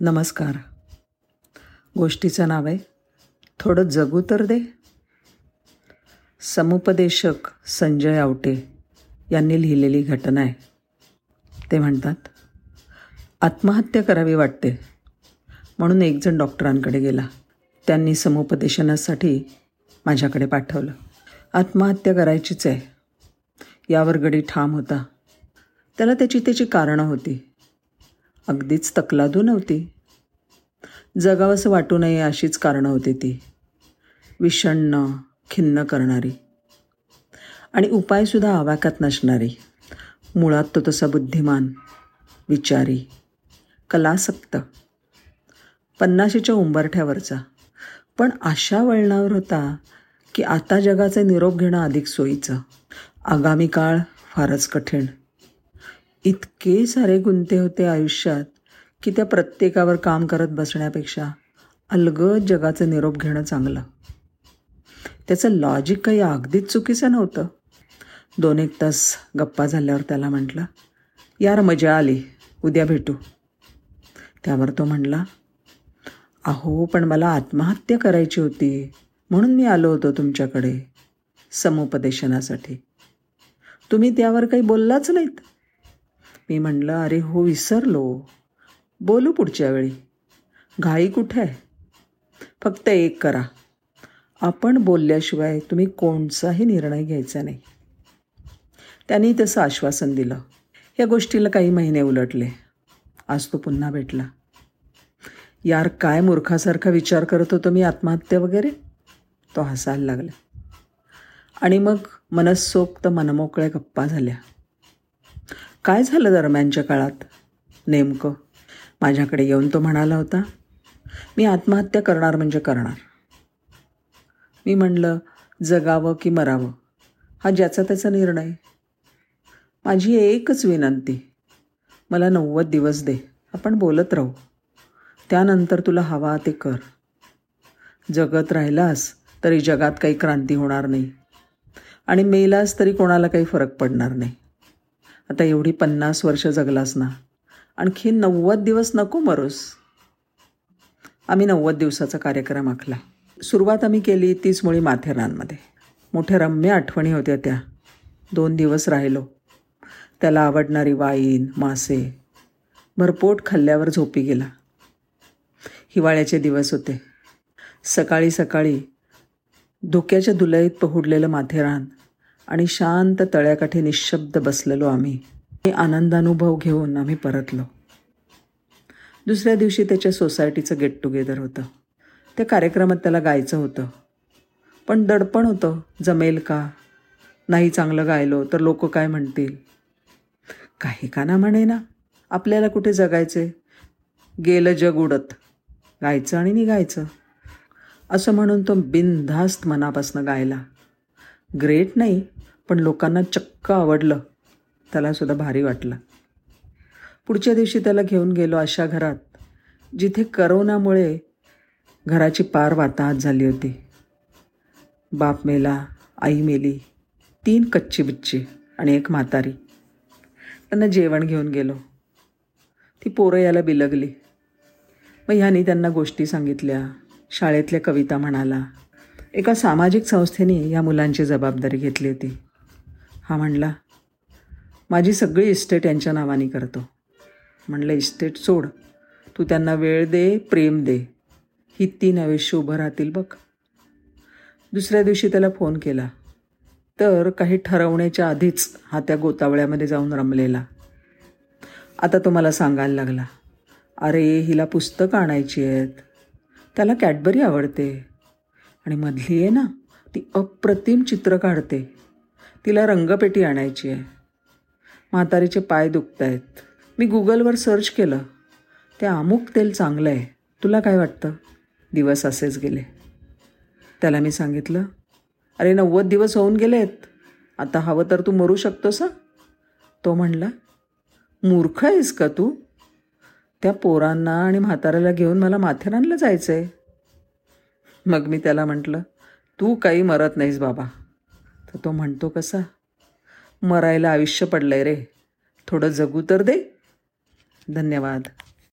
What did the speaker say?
नमस्कार. गोष्टीचं नाव आहे थोडं जगू तर दे. समुपदेशक संजय आवटे यांनी लिहिलेली घटना आहे. ते म्हणतात आत्महत्या करावी वाटते म्हणून एकजण डॉक्टरांकडे गेला. त्यांनी समुपदेशनासाठी माझ्याकडे पाठवलं. आत्महत्या करायचीच आहे. यावर गडी ठाम होता. त्याला त्याची त्याची कारणं होती. अगदीच तकलादू नव्हती. जगावंसं वाटू नये अशीच कारणं होती ती. विषण्ण खिन्न करणारी. आणि उपायसुद्धा आवाक्यात नसणारी. मुळात तो तसा बुद्धिमान विचारी कलासक्त. पन्नाशीच्या उंबरठ्यावरचा. पण अशा वळणावर होता की आता जगाचे निरोप घेणं अधिक सोयीचं. आगामी काळ फारच कठीण. इतके सारे गुंते होते आयुष्यात की त्या प्रत्येकावर काम करत बसण्यापेक्षा अलगद जगाचं निरोप घेणं चांगलं. त्याचं लॉजिक काही अगदीच चुकीचं नव्हतं. दोन एक तास गप्पा झाल्यावर त्याला म्हटलं यार मजा आली उद्या भेटू. त्यावर तो म्हणला अहो पण मला आत्महत्या करायची होती म्हणून मी आलो होतो तुमच्याकडे समुपदेशनासाठी. तुम्ही त्यावर काही बोललाच नाहीत. मी म्हणलं अरे हो विसरलो. बोलू पुढच्या वेळी. घाई कुठे आहे? फक्त एक करा. आपण बोलल्याशिवाय तुम्ही कोणताही निर्णय घ्यायचा नाही. त्यांनी तसं आश्वासन दिलं. या गोष्टीला काही महिने उलटले. आज तो पुन्हा भेटला. यार काय मूर्खासारखा विचार करत होतो मी आत्महत्या वगैरे? तो हसायला लागला. आणि मग मनसोक्त मनमोकळ्या गप्पा झाल्या. काय झालं दरम्यानच्या काळात? नेमकं? माझ्याकडे येऊन तो म्हणाला होता मी आत्महत्या करणार म्हणजे करणार. मी म्हणलं जगावं की मरावं? हा ज्याचा त्याचा निर्णय. माझी एकच विनंती मला नव्वद दिवस दे आपण बोलत राहू. त्यानंतर तुला हवा ते कर. जगत राहिलास तरी जगात काही क्रांती होणार नाही आणि मेलास तरी कोणाला काही फरक पडणार नाही. आता एवढी पन्नास वर्ष जगलास ना. आणखी नव्वद दिवस नको मरोस. आम्ही नव्वद दिवसाचा कार्यक्रम आखला. सुरुवात आम्ही केली तीच मुळी माथेरानमध्ये. मोठ्या रम्य आठवणी होत्या त्या. दोन दिवस राहिलो. त्याला आवडणारी वाईन मासे भरपोट खाल्ल्यावर झोपी गेला. हिवाळ्याचे दिवस होते. सकाळी सकाळी धोक्याच्या दुलईत पहुडलेलं माथेरान आणि शांत तळ्याकाठी निशब्द बसलेलो आम्ही. आनंदानुभव घेऊन आम्ही परतलो. दुसऱ्या दिवशी त्याच्या सोसायटीचं गेट टुगेदर होतं. त्या कार्यक्रमात त्याला गायचं होतं. पण दडपण होतं. जमेल का? नाही चांगलं गायलो तर लोक काय म्हणतील? काही का ना म्हणे ना आपल्याला कुठे जगायचे? गेलं जग उडत. गायचं आणि निघायचं. असं म्हणून तो बिनधास्त मनापासनं गायला. ग्रेट नाही. पण लोकांना चक्क आवडलं. त्यालासुद्धा भारी वाटलं. पुढच्या दिवशी त्याला घेऊन गेलो अशा घरात जिथे करोनामुळे घराची पार वाताहत झाली होती. बाप मेला आई मेली तीन कच्ची बिच्ची आणि एक म्हातारी. त्यांना जेवण घेऊन गेलो. ती पोरं याला बिलगली. मग ह्यानी त्यांना गोष्टी सांगितल्या. शाळेतल्या कविता म्हणाला. एका सामाजिक संस्थेने या मुलांची जबाबदारी घेतली होती. हा म्हणला माझी सगळी इस्टेट यांच्या नावाने करतो. म्हणलं इस्टेट सोड तू त्यांना वेळ दे प्रेम दे. ही तीन आयुष्य उभं राहतील बघ. दुसऱ्या दिवशी त्याला फोन केला. तर काही ठरवण्याच्या आधीच हा त्या गोतावळ्यामध्ये जाऊन रमलेला. आता तो मला सांगायला लागला अरे हिला पुस्तकं आणायची आहेत. त्याला कॅडबरी आवडते आणि मधली आहे ना ती अप्रतिम चित्र काढते. तिला रंगपेटी आणायची आहे. म्हातारीचे पाय दुखत आहेत मी गुगलवर सर्च केलं. ते अमुक तेल चांगलं आहे. तुला काय वाटतं? दिवस असेच गेले. त्याला मी सांगितलं अरे नव्वद दिवस होऊन गेलेत. आता हवं तर तू मरू शकतोस तो म्हणला मूर्ख आहेस का तू? त्या पोरांना आणि म्हाताऱ्याला घेऊन मला माथेरानला जायचं आहे मग मी त्याला म्हटलं तू काही मरत नाहीस बाबा. तर तो म्हणतो कसा? मरायला आयुष्य पडलंय रे. थोडं जगू तर दे. धन्यवाद.